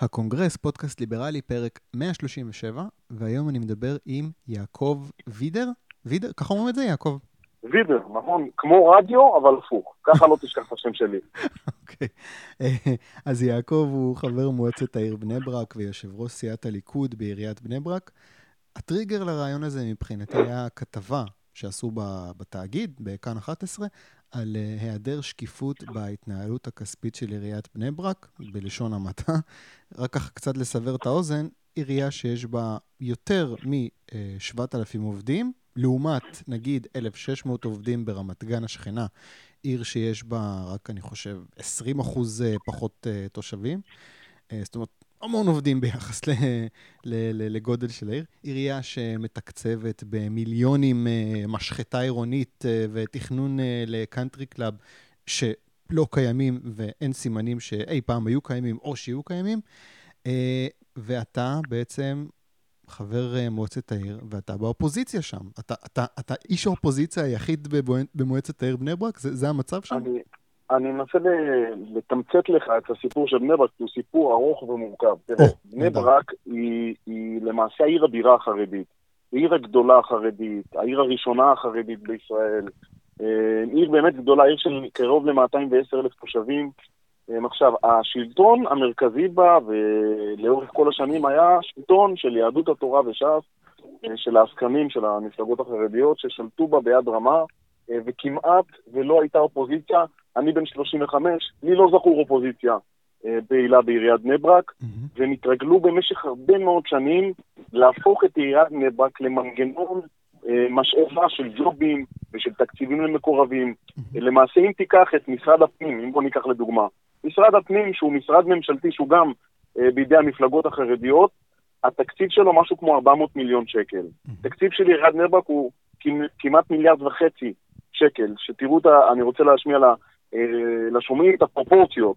הקונגרס, פודקאסט ליברלי, פרק 137, והיום אני מדבר עם יעקב וידר. וידר? ככה אומרים את זה, יעקב? וידר, נכון, כמו רדיו, אבל הפוך. ככה לא תשכח את השם שלי. אוקיי. אה, אז יעקב הוא חבר מועצת העיר בני ברק ויושב ראש סיעת הליכוד בעיריית בני ברק. הטריגר לרעיון הזה מבחינתי היה כתבה שעשו בתאגיד, בכאן 11, על אה, היעדר שקיפות בהתנהלות הכספית של עיריית בני ברק, בלשון המעטה. רק ככה קצת לסבר את האוזן, עירייה שיש בה יותר מ-7,000 עובדים, לעומת נגיד 1,600 עובדים ברמת גן השכנה, עיר שיש בה רק, אני חושב, 20 אחוז אה, פחות אה, תושבים. זאת אומרת, המון עובדים ביחס ל, ל, ל, לגודל של העיר. עירייה שמתקצבת במיליונים אה, משחטה עירונית אה, ותכנון אה, לקאנטרי קלאב, שלא קיימים ואין סימנים שאי פעם היו קיימים או שיהיו קיימים. ואתה בעצם חבר מועצת העיר, ואתה באופוזיציה שם. אתה, אתה, אתה איש האופוזיציה היחיד במועצת העיר בני ברק? זה, זה המצב שם? אני, אני מנסה לתמצת לך את הסיפור של בני ברק, כי הוא סיפור ארוך ומורכב. תראה, בני ברק היא, היא למעשה העיר הבירה החרדית. העיר הגדולה החרדית, העיר הראשונה החרדית בישראל. אה, עיר באמת גדולה, עיר של קרוב ל-210 אלף תושבים. אה, עכשיו, השלטון המרכזי בה, ולאורך כל השנים, היה שלטון של יהדות התורה וש"ס, אה, של העסקנים, של המפלגות החרדיות, ששלטו בה ביד רמה, וכמעט ולא הייתה אופוזיציה אני בן 35, לי לא זכור אופוזיציה אה, פעילה בעיריית בני ברק, mm-hmm. והם התרגלו במשך הרבה מאוד שנים להפוך את עיריית בני ברק למנגנון אה, משאבה של ג'ובים ושל תקציבים למקורבים. Mm-hmm. למעשה, אם תיקח את משרד הפנים, אם בוא ניקח לדוגמה, משרד הפנים, שהוא משרד ממשלתי, שהוא גם אה, בידי המפלגות החרדיות, התקציב שלו משהו כמו 400 מיליון שקל. Mm-hmm. תקציב של עיריית בני ברק הוא כמעט מיליארד וחצי שקל, שתראו את ה... אני רוצה להשמיע לה... אה, לשומעים את הפרופורציות.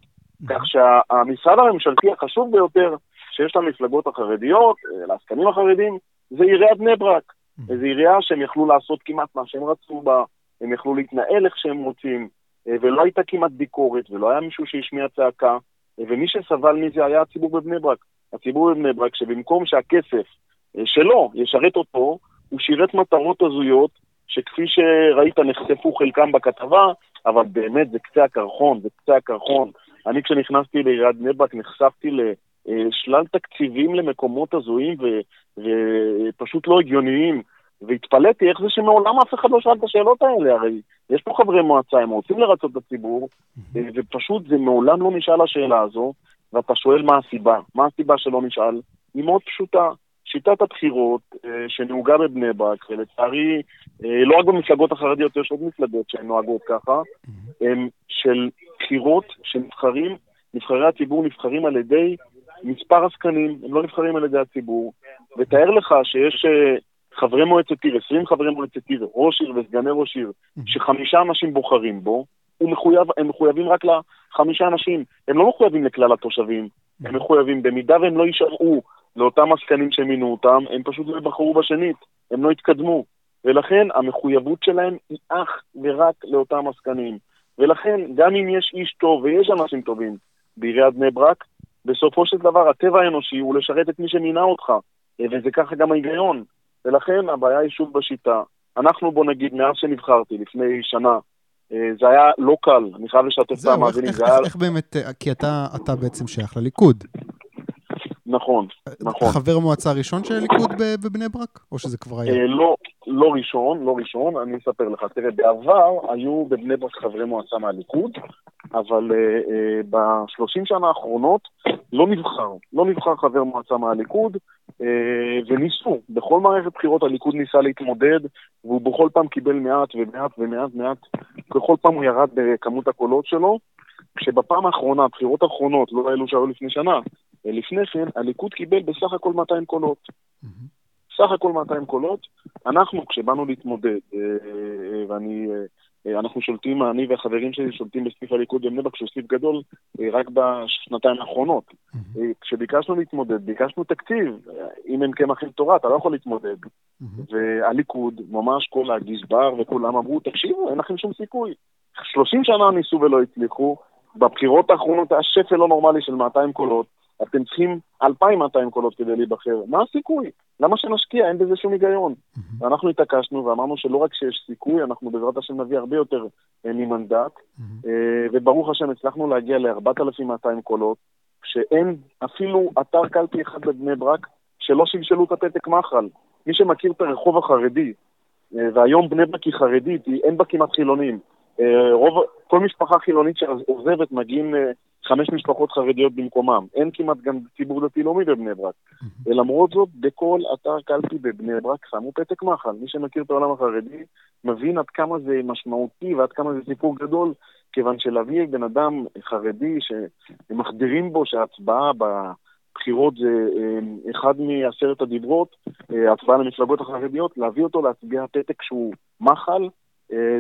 כך שהמשרד הממשלתי החשוב ביותר שיש למפלגות החרדיות, אה, לעסקנים החרדים, זה עיריית בני ברק. זו עירייה שהם יכלו לעשות כמעט מה שהם רצו בה, הם יכלו להתנהל איך שהם רוצים, אה, ולא הייתה כמעט ביקורת, ולא היה מישהו שהשמיע צעקה, ומי שסבל מזה היה הציבור בבני ברק. הציבור בבני ברק, שבמקום שהכסף שלו ישרת אותו, הוא שירת מטרות הזויות, שכפי שראית נחשפו חלקם בכתבה, אבל באמת זה קצה הקרחון, זה קצה הקרחון. אני כשנכנסתי לעיריית בני ברק נחשפתי לשלל תקציבים למקומות הזויים ופשוט לא הגיוניים. והתפלאתי איך זה שמעולם אף אחד לא שאל את השאלות האלה, הרי יש פה חברי מועצה, הם רוצים לרצות את הציבור, ופשוט זה מעולם לא נשאל השאלה הזו, ואתה שואל מה הסיבה. מה הסיבה שלא נשאל? היא מאוד פשוטה. שיטת הבחירות אה, שנהוגה בבני ברק, ולצערי, אה, לא רק במפלגות החרדיות, יש עוד מפלגות שהן נוהגות ככה, הם של בחירות שנבחרים, נבחרי הציבור נבחרים על ידי מספר עסקנים, הם לא נבחרים על ידי הציבור. ותאר לך שיש אה, חברי מועצת עיר, 20 חברי מועצת עיר, ראש עיר וסגני ראש עיר, שחמישה אנשים בוחרים בו, מחויב, הם מחויבים רק לחמישה אנשים, הם לא מחויבים לכלל התושבים, הם מחויבים, במידה והם לא יישארו לאותם עסקנים שמינו אותם, הם פשוט לא יבחרו בשנית, הם לא יתקדמו. ולכן המחויבות שלהם היא אך ורק לאותם עסקנים. ולכן, גם אם יש איש טוב, ויש אנשים טובים בעיריית בני ברק, בסופו של דבר הטבע האנושי הוא לשרת את מי שמינה אותך, וזה ככה גם ההיגיון. ולכן הבעיה היא שוב בשיטה. אנחנו, בוא נגיד, מאז שנבחרתי, לפני שנה, אה, זה היה לא קל, אני חייב לשתף את המאזינים. זהו, איך, איך, איך באמת, אה, כי אתה, אתה בעצם שייך לליכוד. נכון, נכון. חבר מועצה ראשון של הליכוד בבני ברק? או שזה כבר היה? אה, לא, לא ראשון, לא ראשון, אני אספר לך. תראה, בעבר היו בבני ברק חברי מועצה מהליכוד, אבל uh, uh, בשלושים שנה האחרונות לא נבחר, לא נבחר חבר מועצה מהליכוד, וניסו, בכל מערכת בחירות הליכוד ניסה להתמודד, והוא בכל פעם קיבל מעט ומעט ומעט מעט, בכל פעם הוא ירד בכמות הקולות שלו, כשבפעם האחרונה, הבחירות האחרונות, לא אלו שהיו לפני שנה, לפני כן, הליכוד קיבל בסך הכל 200 קולות. סך הכל 200 קולות. אנחנו, כשבאנו להתמודד, אה, אה, ואני, אה, אנחנו שולטים, אני והחברים שלי שולטים בסניף הליכוד בבני ברק, שהוא סניף גדול, רק בשנתיים האחרונות. כשביקשנו להתמודד, ביקשנו תקציב. אם אין קמח עם תורה, אתה לא יכול להתמודד. והליכוד, ממש כל הגזבר וכולם אמרו, תקשיבו, אין לכם שום סיכוי. 30 שנה ניסו ולא הצליחו, בבחירות האחרונות היה שפל לא נורמלי של 200 קולות. אתם צריכים 2,200 קולות כדי להיבחר. מה הסיכוי? למה שנשקיע? אין בזה שום היגיון. Mm-hmm. ואנחנו התעקשנו ואמרנו שלא רק שיש סיכוי, אנחנו בעזרת השם נביא הרבה יותר אה, ממנדט, mm-hmm. וברוך השם הצלחנו להגיע ל-4,200 קולות, שאין אפילו אתר קלפי אחד בבני ברק שלא שלשלו את הפתק מחל. מי שמכיר את הרחוב החרדי, והיום בני ברק היא חרדית, אין בה כמעט חילונים. רוב, כל משפחה חילונית שעוזבת מגיעים חמש משפחות חרדיות במקומם. אין כמעט גם ציבור דתי-לאומי בבני ברק. ולמרות זאת, בכל אתר קלפי בבני ברק שמו פתק מחל. מי שמכיר את העולם החרדי מבין עד כמה זה משמעותי ועד כמה זה סיפור גדול, כיוון שלהביא בן אדם חרדי שמחדירים בו שההצבעה בבחירות זה אה, אחד מעשרת הדיברות, אה, הצבעה למפלגות החרדיות, להביא אותו להצביע פתק שהוא מחל,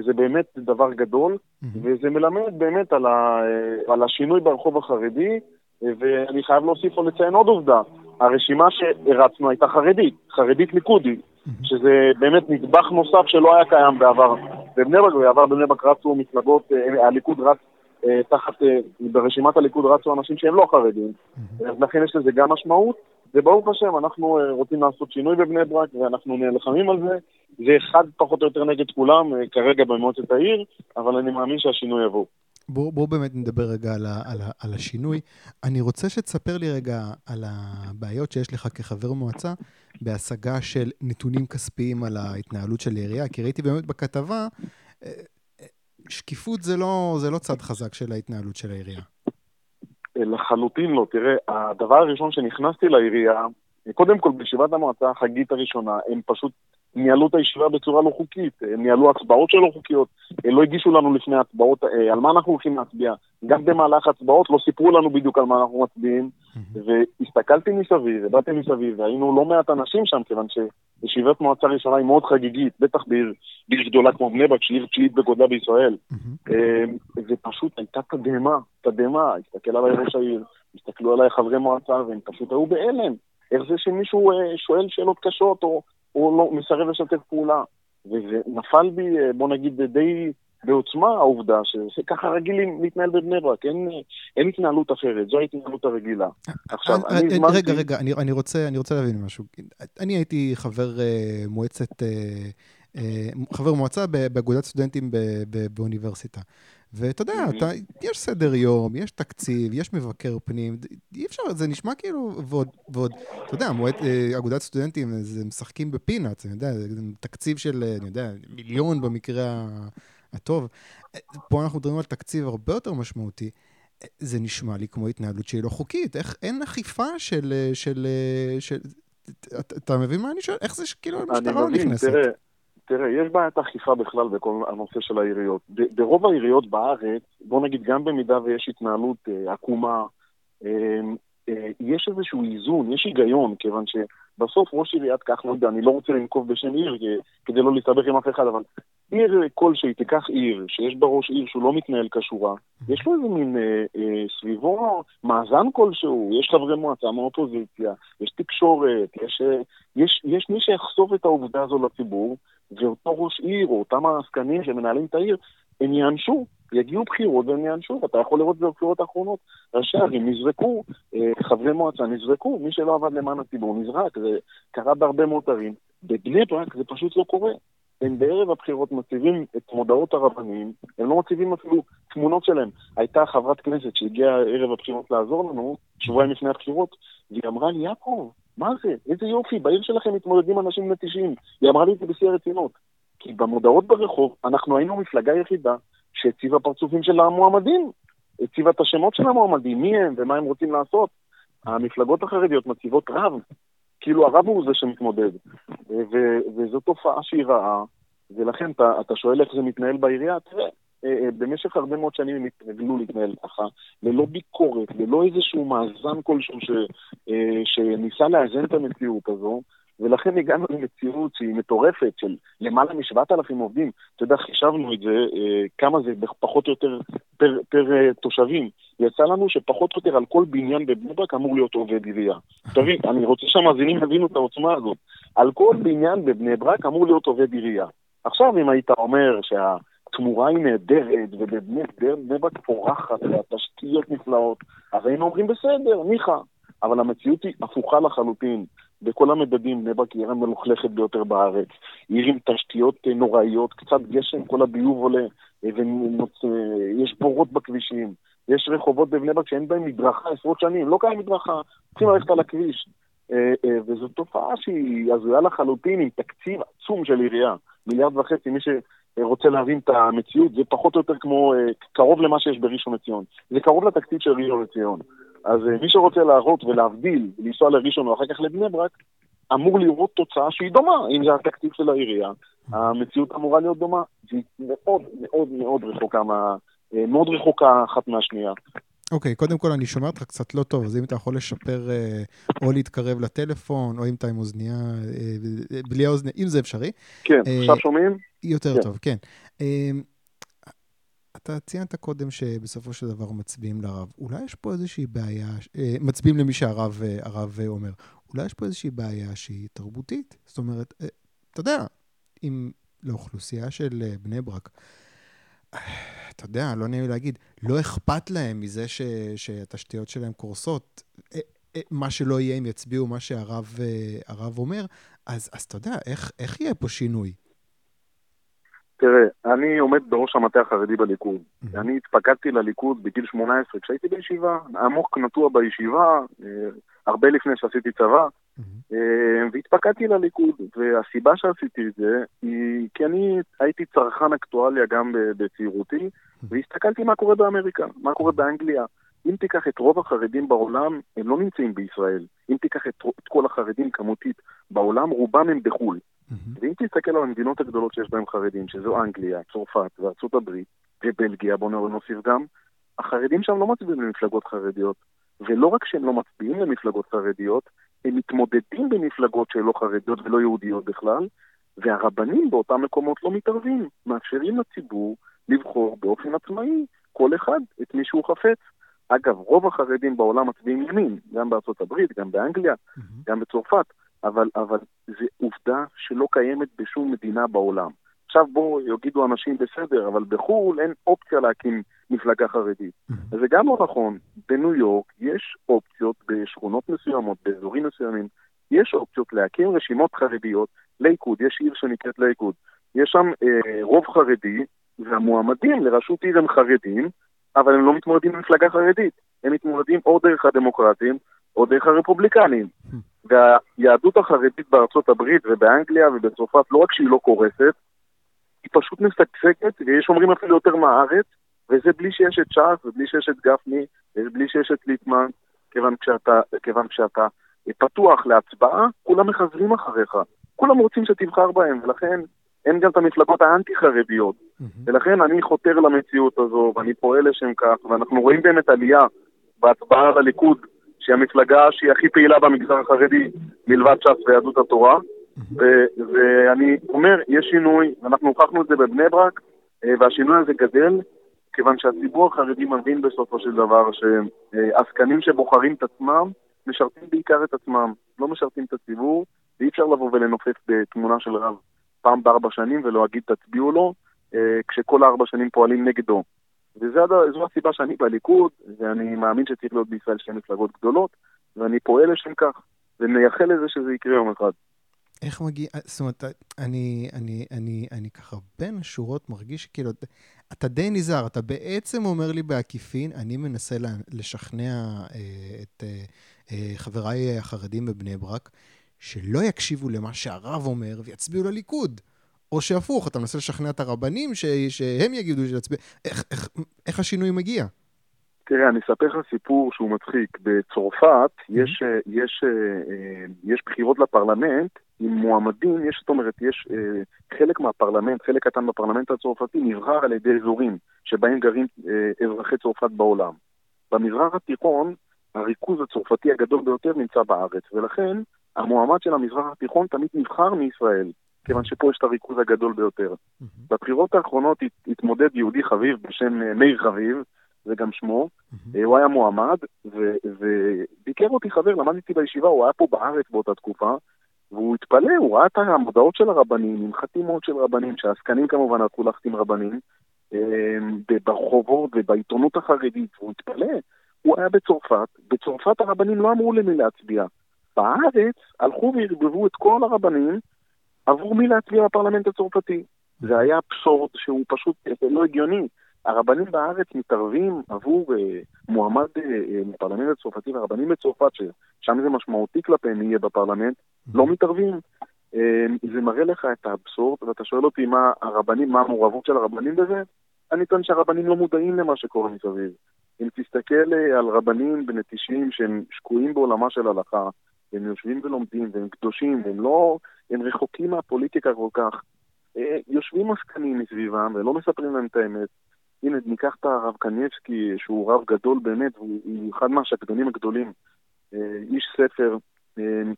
זה באמת דבר גדול. וזה מלמד באמת על, ה, אה, על השינוי ברחוב החרדי, אה, ואני חייב להוסיף או לציין עוד עובדה. הרשימה שהרצנו הייתה חרדית, חרדית ליכודית. שזה באמת נדבך נוסף שלא היה קיים בעבר בבני ברק, בעבר בבני ברק רצו מפלגות, הליכוד רץ תחת, ברשימת הליכוד רצו אנשים שהם לא חרדים. אז לכן יש לזה גם משמעות. וברוך השם, אנחנו אה, רוצים לעשות שינוי בבני ברק, ואנחנו נלחמים על זה. זה אחד פחות או יותר נגד כולם, אה, כרגע במועצת העיר, אבל אני מאמין שהשינוי יבוא. בואו בוא באמת נדבר רגע על, ה, על, ה, על השינוי. אני רוצה שתספר לי רגע על הבעיות שיש לך כחבר מועצה בהשגה של נתונים כספיים על ההתנהלות של העירייה, כי ראיתי באמת בכתבה, אה, שקיפות זה לא, זה לא צד חזק של ההתנהלות של העירייה. לחלוטין לא. תראה, הדבר הראשון שנכנסתי לעירייה, קודם כל בישיבת המועצה החגית הראשונה, הם פשוט ניהלו את הישיבה בצורה לא חוקית, הם ניהלו הצבעות שלא חוקיות, לא הגישו לנו לפני הצבעות אה, על מה אנחנו הולכים להצביע. גם במהלך הצבעות לא סיפרו לנו בדיוק על מה אנחנו מצביעים, והסתכלתי מסביב, ובאתי מסביב, והיינו לא מעט אנשים שם, כיוון שישיבת מועצה ראשונה היא מאוד חגיגית, בטח בעיר, בעיר גדולה כמו בני ברק, שהיא עיר תשיעית בגודלה בישראל. אה, ופשוט הייתה תדהמה, תדהמה, הסתכל עליי ראש העיר, הסתכלו עליי חברי מועצה, והם פשוט היו בהלם. איך זה שמישהו אה, שואל שאלות קשות, או הוא לא מסרב לשתף פעולה. וזה נפל בי, אה, בוא נגיד, די בעוצמה העובדה שככה רגיל להתנהל בבני ברק, אין, אין התנהלות אחרת, זו ההתנהלות הרגילה. עכשיו, אני, אני הזמנתי... רגע, רגע, אני, אני, רוצה, אני רוצה להבין משהו. אני הייתי חבר uh, מועצת, uh, uh, חבר מועצה באגודת סטודנטים באוניברסיטה. ואתה יודע, אתה, יש סדר יום, יש תקציב, יש מבקר פנים, אי אפשר, זה נשמע כאילו, ועוד, ועוד, אתה יודע, מועד, אה, אגודת סטודנטים, זה משחקים בפינאץ, אני יודע, זה תקציב של, אני יודע, מיליון במקרה הטוב. פה אנחנו מדברים על תקציב הרבה יותר משמעותי. זה נשמע לי כמו התנהלות שהיא לא חוקית. איך אין אכיפה של... של, של, של אתה מבין מה אני שואל? איך זה שכאילו המשטרה לא נכנסת? תראה, תראה, יש בעיית אכיפה בכלל בכל הנושא של העיריות. ברוב העיריות בארץ, בוא נגיד גם במידה ויש התנהלות אה, עקומה, אה, אה, יש איזשהו איזון, יש היגיון, כיוון שבסוף ראש עיריית כך, לא יודע, אני לא רוצה לנקוב בשם עיר כדי לא להסתבך עם אף אחד, אבל עיר כלשהי, תיקח עיר, שיש בה ראש עיר שהוא לא מתנהל כשורה, יש לו איזה מין אה, אה, סביבו מאזן כלשהו, יש חברי מועצה מאופוזיציה, יש תקשורת, יש, אה, יש, יש מי שיחשוף את העובדה הזו לציבור, ואותו ראש עיר, או אותם העסקנים שמנהלים את העיר, הם יענשו, יגיעו בחירות והם יענשו, אתה יכול לראות את זה בבחירות האחרונות. ראשי ערים נזרקו, אה, חברי מועצה נזרקו, מי שלא עבד למען הציבור נזרק, זה קרה בהרבה מאוד ערים. בבני ברק זה פשוט לא קורה. הם בערב הבחירות מציבים את מודעות הרבנים, הם לא מציבים אפילו תמונות שלהם. הייתה חברת כנסת שהגיעה ערב הבחירות לעזור לנו, שבועיים לפני הבחירות, והיא אמרה לי, יעקב, מה זה? איזה יופי, בעיר שלכם מתמודדים אנשים בני 90. היא אמרה לי את זה בשיא הרצינות. כי במודעות ברחוב, אנחנו היינו מפלגה יחידה שהציבה פרצופים של המועמדים, הציבה את השמות של המועמדים, מי הם ומה הם רוצים לעשות. המפלגות החרדיות מציבות רב, כאילו הרב הוא זה שמתמודד. וזו תופעה שהיא רעה, ולכן אתה, אתה שואל איך זה מתנהל בעירייה, תראה, אה, אה, במשך הרבה מאוד שנים הם התרגלו להתנהל ככה, ללא ביקורת, ללא איזשהו מאזן כלשהו ש, אה, שניסה לאזן את המציאות הזו, ולכן הגענו למציאות שהיא מטורפת של למעלה משבעת אלפים עובדים. אתה יודע, חישבנו את זה, כמה זה פחות או יותר פר, פר תושבים. יצא לנו שפחות או יותר על כל בניין בבני ברק אמור להיות עובד עירייה. תבין, אני רוצה שהמאזינים יבינו את העוצמה הזאת. על כל בניין בבני ברק אמור להיות עובד עירייה. עכשיו, אם היית אומר שה... התמורה היא נהדרת, ובאמת בני ברק פורחת, והתשתיות נפלאות, אז היינו אומרים בסדר, ניחא. אבל המציאות היא הפוכה לחלוטין. בכל המדדים בני ברק היא עיר המלוכלכת ביותר בארץ. עיר עם תשתיות אה, נוראיות, קצת גשם, כל הביוב עולה, אה, ויש בורות בכבישים. יש רחובות בבני ברק שאין בהם מדרכה עשרות שנים, לא קיים מדרכה, צריכים ללכת על הכביש. וזו תופעה שהיא הזויה לחלוטין עם תקציב עצום של עירייה, מיליארד וחצי, מי שרוצה להבין את המציאות, זה פחות או יותר כמו, קרוב למה שיש בראשון לציון. זה קרוב לתקציב של ראשון לציון. אז אה, מי שרוצה להראות ולהבדיל, לנסוע לראשון ואחר כך לבני ברק, אמור לראות תוצאה שהיא דומה, אם זה התקציב של העירייה. המציאות אמורה להיות דומה, והיא מאוד מאוד מאוד רחוקה מה... אה, מאוד רחוקה אחת מהשנייה. אוקיי, okay, קודם כל אני שומע אותך קצת לא טוב, אז אם אתה יכול לשפר אה, או להתקרב לטלפון, או אם אתה עם אוזנייה, בלי האוזנייה, אם זה אפשרי. כן, עכשיו שומעים? יותר כן. טוב, כן. אתה ציינת קודם שבסופו של דבר מצביעים לרב. אולי יש פה איזושהי בעיה, אה, מצביעים למי שהרב אה, אה, אומר. אולי יש פה איזושהי בעיה שהיא תרבותית? זאת אומרת, אתה יודע, אם לאוכלוסייה של בני ברק, אתה יודע, לא נעים להגיד, לא אכפת להם מזה ש, שהתשתיות שלהם קורסות. מה שלא יהיה, הם יצביעו מה שהרב אומר, אז, אז אתה יודע, איך, איך יהיה פה שינוי? תראה, אני עומד בראש המטה החרדי בליכוד. אני התפקדתי לליכוד בגיל 18 כשהייתי בישיבה, עמוק נטוע בישיבה, אה, הרבה לפני שעשיתי צבא, mm-hmm. והתפקדתי לליכוד. והסיבה שעשיתי את זה היא כי אני הייתי צרכן אקטואליה גם בצעירותי. והסתכלתי מה קורה באמריקה, מה קורה באנגליה. אם תיקח את רוב החרדים בעולם, הם לא נמצאים בישראל. אם תיקח את, את כל החרדים כמותית בעולם, רובם הם בחו"ל. Mm-hmm. ואם תסתכל על המדינות הגדולות שיש בהן חרדים, שזו אנגליה, צרפת וארצות הברית ובלגיה, בואו נוסיף גם, החרדים שם לא מצביעים למפלגות חרדיות. ולא רק שהם לא מצביעים למפלגות חרדיות, הם מתמודדים במפלגות שלא חרדיות ולא יהודיות בכלל, והרבנים באותם מקומות לא מתערבים, מאפשרים לציבור לבחור באופן עצמאי כל אחד את מי שהוא חפץ. אגב, רוב החרדים בעולם מצביעים ימין, גם בארצות הברית, גם באנגליה, mm-hmm. גם בצרפת. אבל, אבל זה עובדה שלא קיימת בשום מדינה בעולם. עכשיו בואו יגידו אנשים בסדר, אבל בחו"ל אין אופציה להקים מפלגה חרדית. Mm-hmm. זה גם לא נכון. בניו יורק יש אופציות בשכונות מסוימות, באזורים מסוימים, יש אופציות להקים רשימות חרדיות. ליכוד, יש עיר שנקראת ליכוד. יש שם אה, רוב חרדי, והמועמדים לראשות עיר הם חרדים, אבל הם לא מתמודדים במפלגה חרדית. הם מתמודדים או דרך הדמוקרטים או דרך הרפובליקנים. והיהדות החרדית בארצות הברית ובאנגליה ובצרפת, לא רק שהיא לא קורסת, היא פשוט משגשגת, ויש אומרים אפילו יותר מהארץ, וזה בלי שיש את ש"ס ובלי שיש את גפני, ובלי שיש את ליטמן, כיוון כשאתה, כיוון כשאתה פתוח להצבעה, כולם מחזרים אחריך. כולם רוצים שתבחר בהם, ולכן אין גם את המפלגות האנטי-חרדיות. Mm-hmm. ולכן אני חותר למציאות הזו, ואני פועל לשם כך, ואנחנו רואים באמת עלייה בהצבעה לליכוד שהיא המפלגה שהיא הכי פעילה במגזר החרדי, מלבד ש"ס ויהדות התורה. ואני אומר, יש שינוי, אנחנו הוכחנו את זה בבני ברק, אה, והשינוי הזה גדל, כיוון שהציבור החרדי מבין בסופו של דבר שעסקנים שבוחרים את עצמם, משרתים בעיקר את עצמם, לא משרתים את הציבור, ואי אפשר לבוא ולנופף בתמונה של רב פעם בארבע שנים ולא להגיד תצביעו לו, אה, כשכל הארבע שנים פועלים נגדו. וזו הסיבה שאני בליכוד, ואני מאמין שצריך להיות בישראל שתי מפלגות גדולות, ואני פועל לשם כך, ומייחל לזה שזה יקרה יום אחד. איך מגיע, זאת אומרת, אני, אני, אני, אני ככה בין השורות מרגיש כאילו, אתה די נזהר, אתה בעצם אומר לי בעקיפין, אני מנסה לשכנע אה, את אה, אה, חבריי החרדים בבני ברק, שלא יקשיבו למה שהרב אומר ויצביעו לליכוד. או שהפוך, אתה מנסה לשכנע את הרבנים ש, שהם יגידו שיצביע. איך, איך, איך השינוי מגיע? תראה, אני אספר לך סיפור שהוא מצחיק. בצרפת יש, אה, יש, אה, אה, יש בחירות לפרלמנט עם מועמדים, יש, זאת אומרת, יש חלק מהפרלמנט, חלק קטן בפרלמנט הצרפתי נבחר על ידי אזורים שבהם גרים אזרחי צרפת בעולם. במזרח התיכון, הריכוז הצרפתי הגדול ביותר נמצא בארץ, ולכן המועמד של המזרח התיכון תמיד נבחר מישראל. כיוון שפה יש את הריכוז הגדול ביותר. Mm-hmm. בבחירות האחרונות התמודד יהודי חביב בשם אה, מאיר חביב, זה גם שמו, mm-hmm. הוא היה מועמד, וביקר אותי חבר, למדתי בישיבה, הוא היה פה בארץ באותה תקופה, והוא התפלא, הוא ראה את המודעות של הרבנים, עם חתימות של רבנים, שהעסקנים כמובן הלכו להחתים רבנים, אה, ברחובות ובעיתונות החרדית, והוא התפלא. הוא היה בצרפת, בצרפת הרבנים לא אמרו למי להצביע. בארץ הלכו וערבבו את כל הרבנים עבור מי להצביע בפרלמנט הצרפתי. זה היה אבסורד שהוא פשוט לא הגיוני. הרבנים בארץ מתערבים עבור אה, מועמד אה, לפרלמנט הצרפתי, והרבנים בצרפת, ששם זה משמעותי כלפיהם יהיה בפרלמנט, לא מתערבים. אה, זה מראה לך את האבסורד, ואתה שואל אותי מה הרבנים, מה המעורבות של הרבנים בזה? אני טוען שהרבנים לא מודעים למה שקורה מסביב. אם תסתכל אה, על רבנים בני 90 שהם שקועים בעולמה של הלכה, הם יושבים ולומדים, והם קדושים, והם לא, הם רחוקים מהפוליטיקה כל כך. אה, יושבים עסקנים מסביבם ולא מספרים להם את האמת. הנה, ניקח את הרב קניבסקי, שהוא רב גדול באמת, הוא אחד מהשקדנים הגדולים, אה, איש ספר.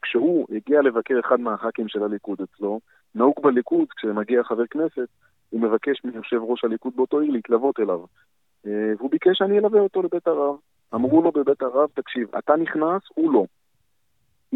כשהוא הגיע לבקר אחד מהח"כים של הליכוד אצלו, נהוג בליכוד, כשמגיע חבר כנסת, הוא מבקש מיושב ראש הליכוד באותו עיר להתלוות אליו. אה, והוא ביקש שאני אלווה אותו לבית הרב. אמרו לו בבית הרב, תקשיב, אתה נכנס, הוא לא.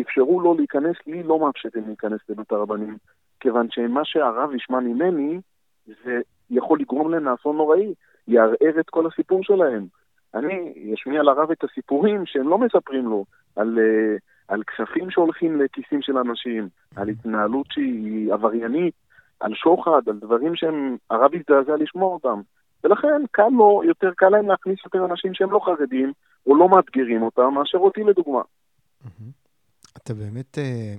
אפשרו לו להיכנס, לי לא מאפשרים להיכנס לבית הרבנים, כיוון שמה שהרב ישמע ממני, זה יכול לגרום להם לאסון נוראי, יערער את כל הסיפור שלהם. אני אשמיע לרב את הסיפורים שהם לא מספרים לו, על, uh, על כספים שהולכים לכיסים של אנשים, על התנהלות שהיא עבריינית, על שוחד, על דברים שהם, הרב יזדעזע לשמוע אותם. ולכן קל לו, יותר קל להם להכניס יותר אנשים שהם לא חרדים, או לא מאתגרים אותם, מאשר אותי לדוגמה. אתה באמת, אה,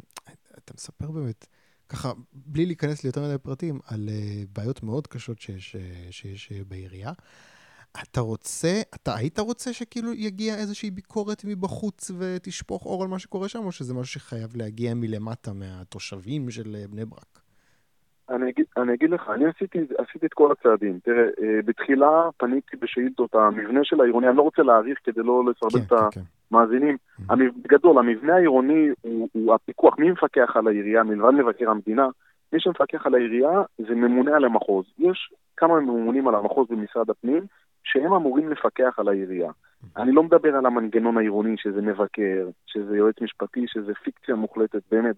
אתה מספר באמת, ככה, בלי להיכנס ליותר מדי פרטים, על אה, בעיות מאוד קשות שיש, אה, שיש בעירייה. אתה רוצה, אתה היית רוצה שכאילו יגיע איזושהי ביקורת מבחוץ ותשפוך אור על מה שקורה שם, או שזה משהו שחייב להגיע מלמטה, מהתושבים של בני ברק? אני אגיד, אני אגיד לך, אני עשיתי, עשיתי את כל הצעדים. תראה, אה, בתחילה פניתי בשאילתות, המבנה של העירוני, אני לא רוצה להאריך כדי לא לסרבל כן, את כן, המאזינים. כן. בגדול, המבנה העירוני הוא, הוא הפיקוח, מי מפקח על העירייה, מלבד מבקר המדינה? מי שמפקח על העירייה זה ממונה על המחוז. יש כמה ממונים על המחוז במשרד הפנים, שהם אמורים לפקח על העירייה. אני לא מדבר על המנגנון העירוני, שזה מבקר, שזה יועץ משפטי, שזה פיקציה מוחלטת, באמת,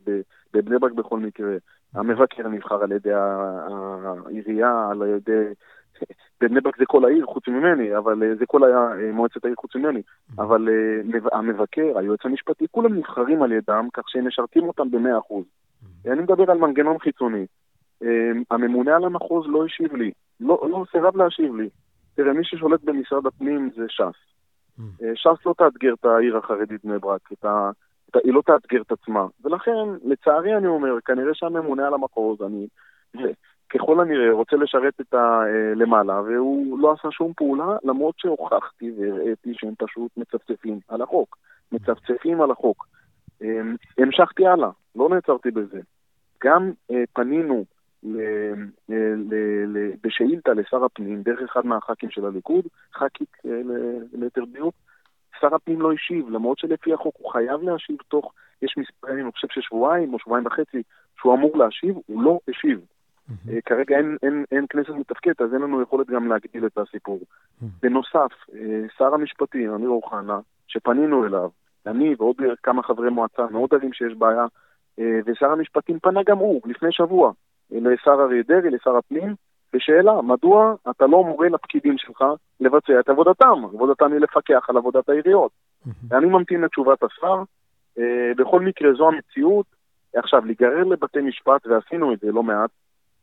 בבני ברק בכל מקרה. המבקר נבחר על ידי העירייה, על ידי... בבני ברק זה כל העיר חוץ ממני, אבל אה, זה כל היה מועצת העיר חוץ ממני. אבל אה, המבקר, היועץ המשפטי, כולם נבחרים על ידם, כך שהם משרתים אותם במאה אחוז. אני מדבר על מנגנון חיצוני. אה, הממונה על המחוז לא השיב לי, לא, לא סירב להשיב לי. תראה, מי ששולט במשרד הפנים זה ש"ס. Mm. אה, ש"ס לא תאתגר את העיר החרדית בני ברק, את ה... היא לא תאתגר את עצמה. ולכן, לצערי אני אומר, כנראה שהממונה על המחוז, אני ככל הנראה רוצה לשרת את הלמעלה, אה, והוא לא עשה שום פעולה, למרות שהוכחתי והראיתי שהם פשוט מצפצפים על החוק. מצפצפים על החוק. אה, המשכתי הלאה, לא נעצרתי בזה. גם פנינו בשאילתה לשר הפנים, דרך אחד מהח"כים של הליכוד, ח"כית אה, ליתר דיוק, שר הפנים לא השיב, למרות שלפי החוק הוא חייב להשיב תוך, יש מספר ימים, אני חושב ששבועיים או שבועיים וחצי, שהוא אמור להשיב, הוא לא השיב. Mm-hmm. כרגע אין, אין, אין כנסת מתפקדת, אז אין לנו יכולת גם להגדיל את הסיפור. Mm-hmm. בנוסף, אה, שר המשפטים, אמיר אוחנה, שפנינו אליו, אני ועוד כמה חברי מועצה מאוד ערים שיש בעיה, ושר המשפטים פנה גם הוא, לפני שבוע, לשר אריה דרעי, לשר הפנים, בשאלה, מדוע אתה לא מורה לפקידים שלך לבצע את עבודתם? עבודתם היא לפקח על עבודת העיריות. אני ממתין לתשובת השר. אה, בכל מקרה, זו המציאות. עכשיו, להיגרר לבתי משפט, ועשינו את זה לא מעט,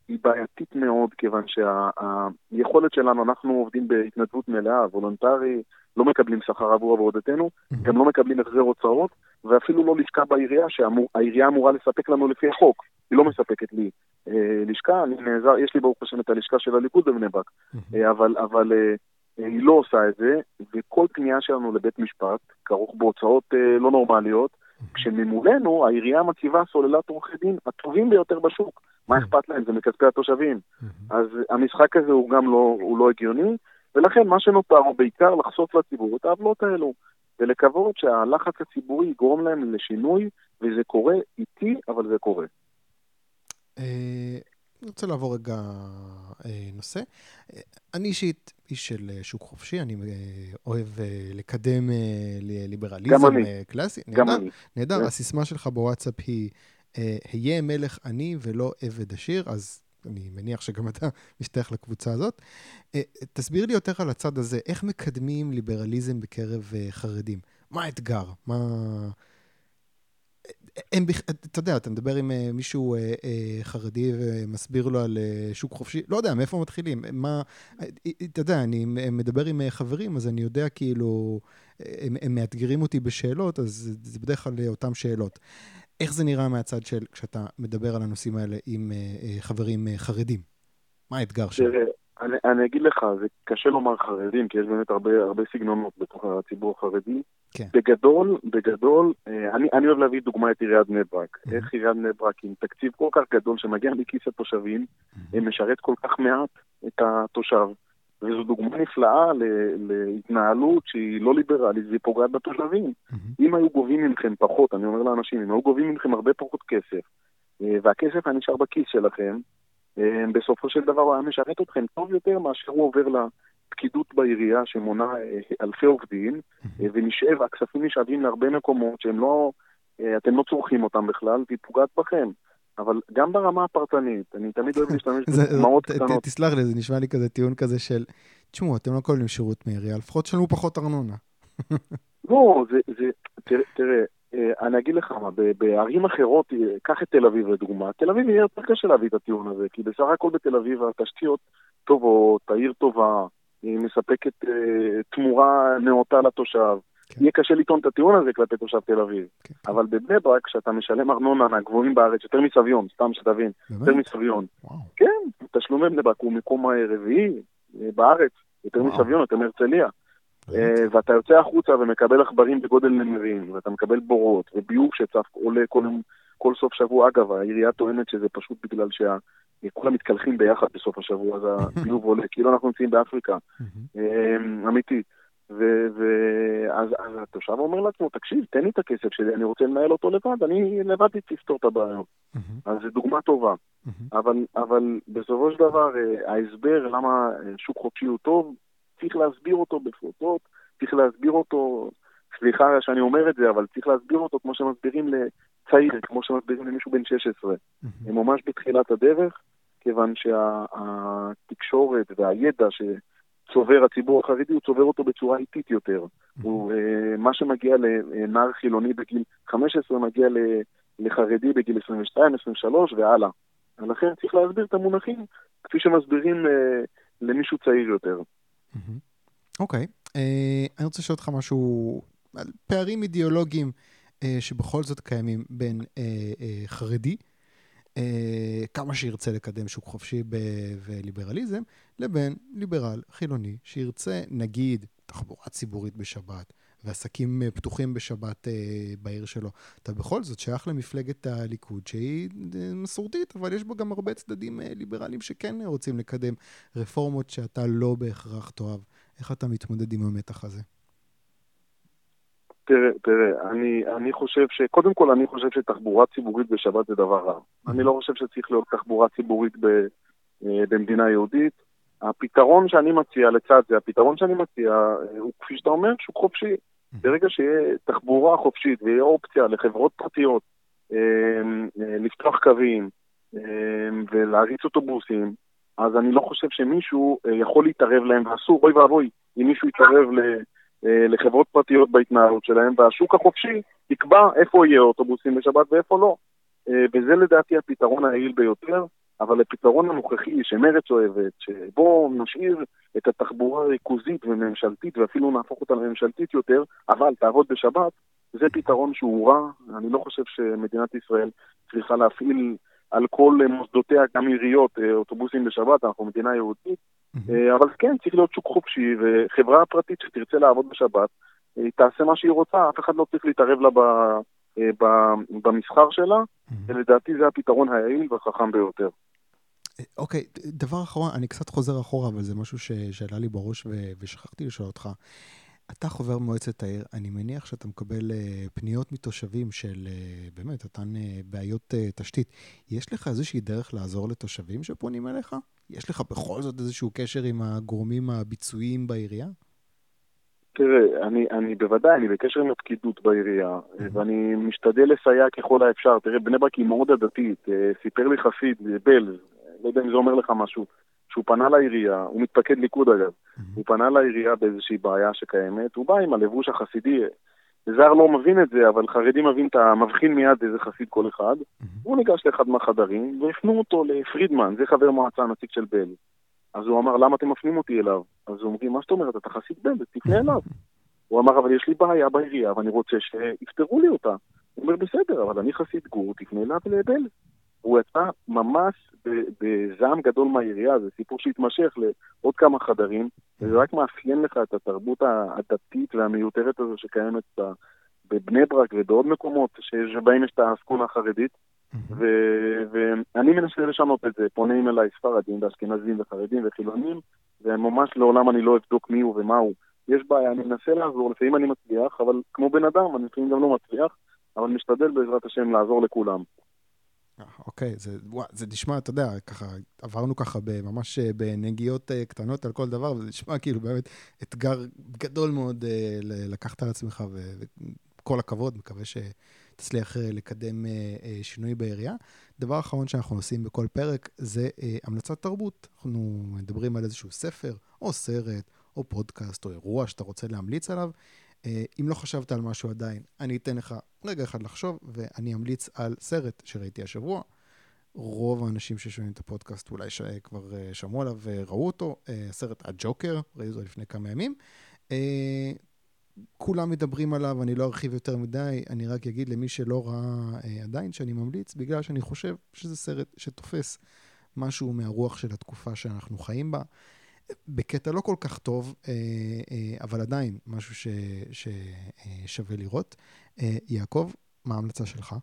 היא בעייתית מאוד, כיוון שהיכולת שלנו, אנחנו עובדים בהתנדבות מלאה, וולונטרי, לא מקבלים שכר עבור עבודתנו, גם לא מקבלים החזר הוצאות, ואפילו לא לשכה בעירייה, שהעירייה אמורה לספק לנו לפי החוק. היא לא מספקת לי לשכה, אני נעזר, יש לי ברוך השם את הלשכה של הליכוד בבני ברק, אה, אבל, אבל אה, היא לא עושה את זה, וכל פנייה שלנו לבית משפט כרוך בהוצאות אה, לא נורמליות, כשממולנו העירייה מציבה סוללת עורכי דין הטובים ביותר בשוק. מה אכפת להם? זה מכספי התושבים. אז המשחק הזה הוא גם לא, הוא לא הגיוני, ולכן מה שנותר הוא בעיקר לחשוף לציבור את העוולות האלו, ולקוות שהלחץ הציבורי יגרום להם לשינוי, וזה קורה איטי, אבל זה קורה. אה, אני רוצה לעבור רגע אה, נושא. אה, אני אישית איש של שוק חופשי, אני אוהב לקדם ליברליזם קלאסי. גם אני. נהדר, כן. הסיסמה שלך בוואטסאפ היא, היה מלך עני ולא עבד עשיר, אז אני מניח שגם אתה משתייך לקבוצה הזאת. אה, תסביר לי יותר על הצד הזה, איך מקדמים ליברליזם בקרב אה, חרדים? מה האתגר? מה... הם, אתה יודע, אתה מדבר עם אה, מישהו חרדי ומסביר לו על שוק חופשי, לא יודע, מאיפה מתחילים? מה, אתה יודע, אני מדבר עם חברים, אז אני יודע כאילו, הם, הם מאתגרים אותי בשאלות, אז זה בדרך כלל אותן שאלות. איך זה נראה מהצד של, כשאתה מדבר על הנושאים האלה עם חברים חרדים? מה האתגר שלך? אני, אני אגיד לך, זה קשה לומר חרדים, כי יש באמת הרבה, הרבה סגנונות בתוך הציבור החרדי. כן. בגדול, בגדול, אני, אני אוהב להביא דוגמא את עיריית בני ברק. Mm-hmm. איך עיריית בני ברק עם תקציב כל כך גדול שמגיע מכיס התושבים, mm-hmm. משרת כל כך מעט את התושב. וזו דוגמה נפלאה להתנהלות שהיא לא ליברלית והיא פוגעת בתושבים. Mm-hmm. אם היו גובים מכם פחות, אני אומר לאנשים, אם היו גובים מכם הרבה פחות כסף, אה, והכסף היה נשאר בכיס שלכם, אה, בסופו של דבר הוא היה משרת אתכם טוב יותר מאשר הוא עובר לפקידות בעירייה שמונה אה, אלפי עובדים, mm-hmm. ונשאב, הכספים נשאבים להרבה מקומות שהם לא, אתם לא צורכים אותם בכלל, והיא פוגעת בכם. אבל גם ברמה הפרטנית, אני תמיד אוהב להשתמש בדוגמאות קטנות. תסלח לי, זה נשמע לי כזה טיעון כזה של, תשמעו, אתם לא קוראים שירות מעירייה, לפחות תשלמו פחות ארנונה. לא, זה, תראה, אה, אני אגיד לך מה, בערים אחרות, אה, קח את תל אביב לדוגמה, תל אביב יהיה יותר קשה להביא את הטיעון הזה, כי בסך הכל בתל אביב התשתיות טובות, העיר טובה, היא מספקת אה, תמורה נאותה לתושב. כן. יהיה קשה לטעון את הטיעון הזה כלפי תושב תל אביב. כן. אבל בבני ברק, כשאתה משלם ארנונה מהגבוהים בארץ, יותר מסביון, סתם שתבין, יותר מסביון. כן, תשלומי בני ברק הוא מקום רביעי אה, בארץ, יותר מסביון, יותר מהרצליה. אה, ואתה יוצא החוצה ומקבל עכברים בגודל נמרים, ואתה מקבל בורות, וביוב שצף עולה כל, כל סוף שבוע. אגב, העירייה טוענת שזה פשוט בגלל שכולם מתקלחים ביחד בסוף השבוע, אז הביוב עולה, כאילו אנחנו נמצאים באפריקה. אה, אמיתי. ואז התושב אומר לעצמו, תקשיב, תן לי את הכסף שלי, אני רוצה לנהל אותו לבד, אני לבד תפתור את הבעיות. אז זו דוגמה טובה. אבל, אבל בסופו של דבר, אה, ההסבר למה שוק חופשי הוא טוב, צריך להסביר אותו בפרוטות, צריך להסביר אותו, סליחה שאני אומר את זה, אבל צריך להסביר אותו כמו שמסבירים לצעיר, כמו שמסבירים למישהו בן 16. הם ממש בתחילת הדרך, כיוון שהתקשורת והידע ש... צובר הציבור החרדי, הוא צובר אותו בצורה איטית יותר. הוא, uh, מה שמגיע לנער חילוני בגיל 15 מגיע לחרדי בגיל 22, 23 והלאה. ולכן צריך להסביר את המונחים כפי שמסבירים uh, למישהו צעיר יותר. אוקיי, אני רוצה לשאול אותך משהו על פערים אידיאולוגיים uh, שבכל זאת קיימים בין uh, חרדי אה, כמה שירצה לקדם שוק חופשי וליברליזם, לבין ליברל חילוני שירצה, נגיד, תחבורה ציבורית בשבת, ועסקים אה, פתוחים בשבת אה, בעיר שלו. אתה בכל זאת שייך למפלגת הליכוד, שהיא אה, מסורתית, אבל יש בה גם הרבה צדדים ליברליים שכן רוצים לקדם רפורמות שאתה לא בהכרח תאהב. איך אתה מתמודד עם המתח הזה? תראה, תראה, אני, אני חושב ש... קודם כל, אני חושב שתחבורה ציבורית בשבת זה דבר רע. אני לא חושב שצריך להיות תחבורה ציבורית ב, במדינה יהודית. הפתרון שאני מציע לצד זה, הפתרון שאני מציע הוא כפי שאתה אומר, שוק חופשי. ברגע שיהיה תחבורה חופשית ויהיה אופציה לחברות פרטיות אה, לפתוח קווים ולהריץ אוטובוסים, אז אני לא חושב שמישהו יכול להתערב להם, ואסור, אוי ואבוי, אם מישהו יתערב. אה, לחברות פרטיות בהתנהלות שלהם, והשוק החופשי יקבע איפה יהיה אוטובוסים בשבת ואיפה לא. אה, וזה לדעתי הפתרון היעיל ביותר, אבל הפתרון הנוכחי שמרצ אוהבת, שבו נשאיר את התחבורה הריכוזית וממשלתית ואפילו נהפוך אותה לממשלתית יותר, אבל תעבוד בשבת, זה פתרון שהוא רע. אני לא חושב שמדינת ישראל צריכה להפעיל על כל מוסדותיה, גם עיריות, אה, אוטובוסים בשבת, אנחנו מדינה יהודית, אה, אבל כן, צריך להיות שוק חופשי, וחברה פרטית שתרצה לעבוד בשבת, היא אה, תעשה מה שהיא רוצה, אף אחד לא צריך להתערב לה במסחר שלה, ולדעתי זה הפתרון היעיל והחכם ביותר. אוקיי, דבר אחרון, אני קצת חוזר אחורה, אבל זה משהו שעלה לי בראש ו- ושכחתי לשאול אותך. אתה חובר מועצת העיר, אני מניח שאתה מקבל uh, פניות מתושבים של uh, באמת אותן uh, בעיות uh, תשתית. יש לך איזושהי דרך לעזור לתושבים שפונים אליך? יש לך בכל זאת איזשהו קשר עם הגורמים הביצועיים בעירייה? תראה, אני, אני בוודאי, אני בקשר עם הפקידות בעירייה, mm-hmm. ואני משתדל לסייע ככל האפשר. תראה, בני ברק היא מאוד עדתית. סיפר לי חסיד, בלז, לא יודע אם זה אומר לך משהו, שהוא פנה לעירייה, הוא מתפקד ליכוד אגב, הוא פנה לעירייה באיזושהי בעיה שקיימת, הוא בא עם הלבוש החסידי, זר לא מבין את זה, אבל חרדי מבין, אתה מבחין מיד איזה חסיד כל אחד, הוא ניגש לאחד מהחדרים, והפנו אותו לפרידמן, זה חבר מועצה, נציג של בל. אז הוא אמר, למה אתם מפנים אותי אליו? אז אומרים, מה זאת אומרת, אתה חסיד בל, תפנה אליו. הוא אמר, אבל יש לי בעיה בעירייה, ואני רוצה שיפתרו לי אותה. הוא אומר, בסדר, אבל אני חסיד גור, תפנה אליו לבל. הוא יצא ממש בזעם גדול מהעירייה, זה סיפור שהתמשך לעוד כמה חדרים, וזה רק מאפיין לך את התרבות הדתית והמיותרת הזו שקיימת בבני ברק ובעוד מקומות שבהם יש את האסכולה החרדית. ואני מנסה לשנות את זה, פונים אליי ספרדים ואשכנזים וחרדים וחילונים, וממש לעולם אני לא אבדוק מי הוא ומה הוא. יש בעיה, אני מנסה לעזור, לפעמים אני מצליח, אבל כמו בן אדם, אני לפעמים גם לא מצליח, אבל משתדל בעזרת השם לעזור לכולם. אוקיי, זה, ווא, זה נשמע, אתה יודע, ככה, עברנו ככה ממש אה, בנגיעות אה, קטנות על כל דבר, וזה נשמע כאילו באמת אתגר גדול מאוד אה, לקחת על עצמך, וכל הכבוד, מקווה שתצליח לקדם שינוי בעירייה. דבר אחרון שאנחנו עושים בכל פרק זה המלצת תרבות. אנחנו מדברים על איזשהו ספר, או סרט, או פודקאסט, או אירוע שאתה רוצה להמליץ עליו. אה, אם לא חשבת על משהו עדיין, אני אתן לך רגע אחד לחשוב, ואני אמליץ על סרט שראיתי השבוע. רוב האנשים ששומעים את הפודקאסט אולי ש... כבר אה, שמעו עליו וראו אותו, אה, הסרט הג'וקר, ראיתי אותו לפני כמה ימים. כולם מדברים עליו, אני לא ארחיב יותר מדי, אני רק אגיד למי שלא ראה עדיין שאני ממליץ, בגלל שאני חושב שזה סרט שתופס משהו מהרוח של התקופה שאנחנו חיים בה. בקטע לא כל כך טוב, אה, אה, אבל עדיין משהו ש, ששווה לראות. אה, יעקב, מה ההמלצה שלך?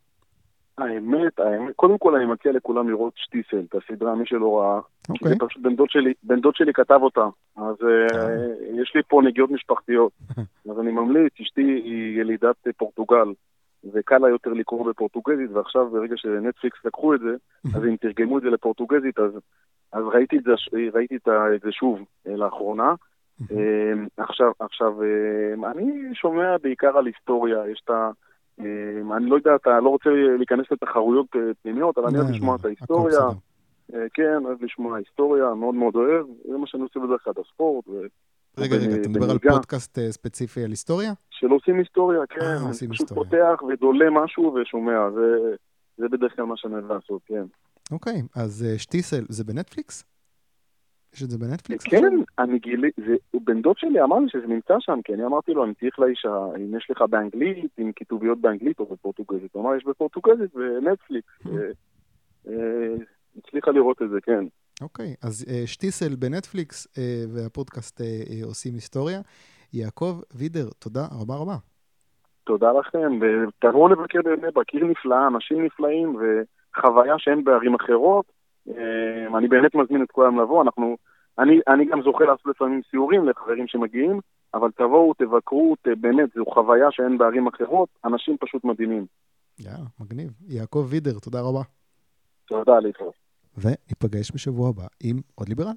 האמת, האמת, קודם כל אני מציע לכולם לראות שטיסל, את הסדרה, מי שלא ראה. אוקיי. כי זה פשוט בן דוד שלי, בן דוד שלי כתב אותה, אז יש לי פה נגיעות משפחתיות. אז אני ממליץ, אשתי היא ילידת פורטוגל, וקל לה יותר לקרוא בפורטוגזית, ועכשיו ברגע שנטפליקס לקחו את זה, אז הם תרגמו את זה לפורטוגזית, אז אז ראיתי את זה, ראיתי את זה שוב אה, לאחרונה. אה, עכשיו, עכשיו, אה, אני שומע בעיקר על היסטוריה, יש את ה... אני לא יודע, אתה לא רוצה להיכנס לתחרויות פנימיות, אבל אני אוהב לשמוע את ההיסטוריה. כן, אוהב לשמוע היסטוריה, מאוד מאוד אוהב, זה מה שאני עושה בדרך כלל, הספורט. רגע, רגע, אתה מדבר על פודקאסט ספציפי על היסטוריה? של עושים היסטוריה, כן. עושים היסטוריה. פשוט פותח ודולה משהו ושומע, זה בדרך כלל מה שאני אוהב לעשות, כן. אוקיי, אז uh, שטיסל, זה בנטפליקס? יש את זה בנטפליקס? כן, אני גילי, זה, בן דוד שלי אמר לי שזה נמצא שם, כי אני אמרתי לו, אני צריך לאישה, אם יש לך באנגלית, עם כתוביות באנגלית או בפורטוגזית. הוא אמר, יש בפורטוגזית בנטפליקס. Hmm. אה, הצליחה לראות את זה, כן. אוקיי, אז שטיסל בנטפליקס, והפודקאסט עושים היסטוריה. יעקב וידר, תודה רבה רבה. תודה לכם, ותבואו לבקר בבני ברק, עיר נפלאה, אנשים נפלאים, ו... חוויה שאין בערים אחרות. אה, אני באמת מזמין את כולם לבוא, אנחנו... אני, אני גם זוכה לעשות לפעמים סיורים לחברים שמגיעים, אבל תבואו, תבקרו, ת, באמת, זו חוויה שאין בערים אחרות, אנשים פשוט מדהימים. יאללה, מגניב. יעקב וידר, תודה רבה. תודה, להתראות. וניפגש בשבוע הבא עם עוד ליברל.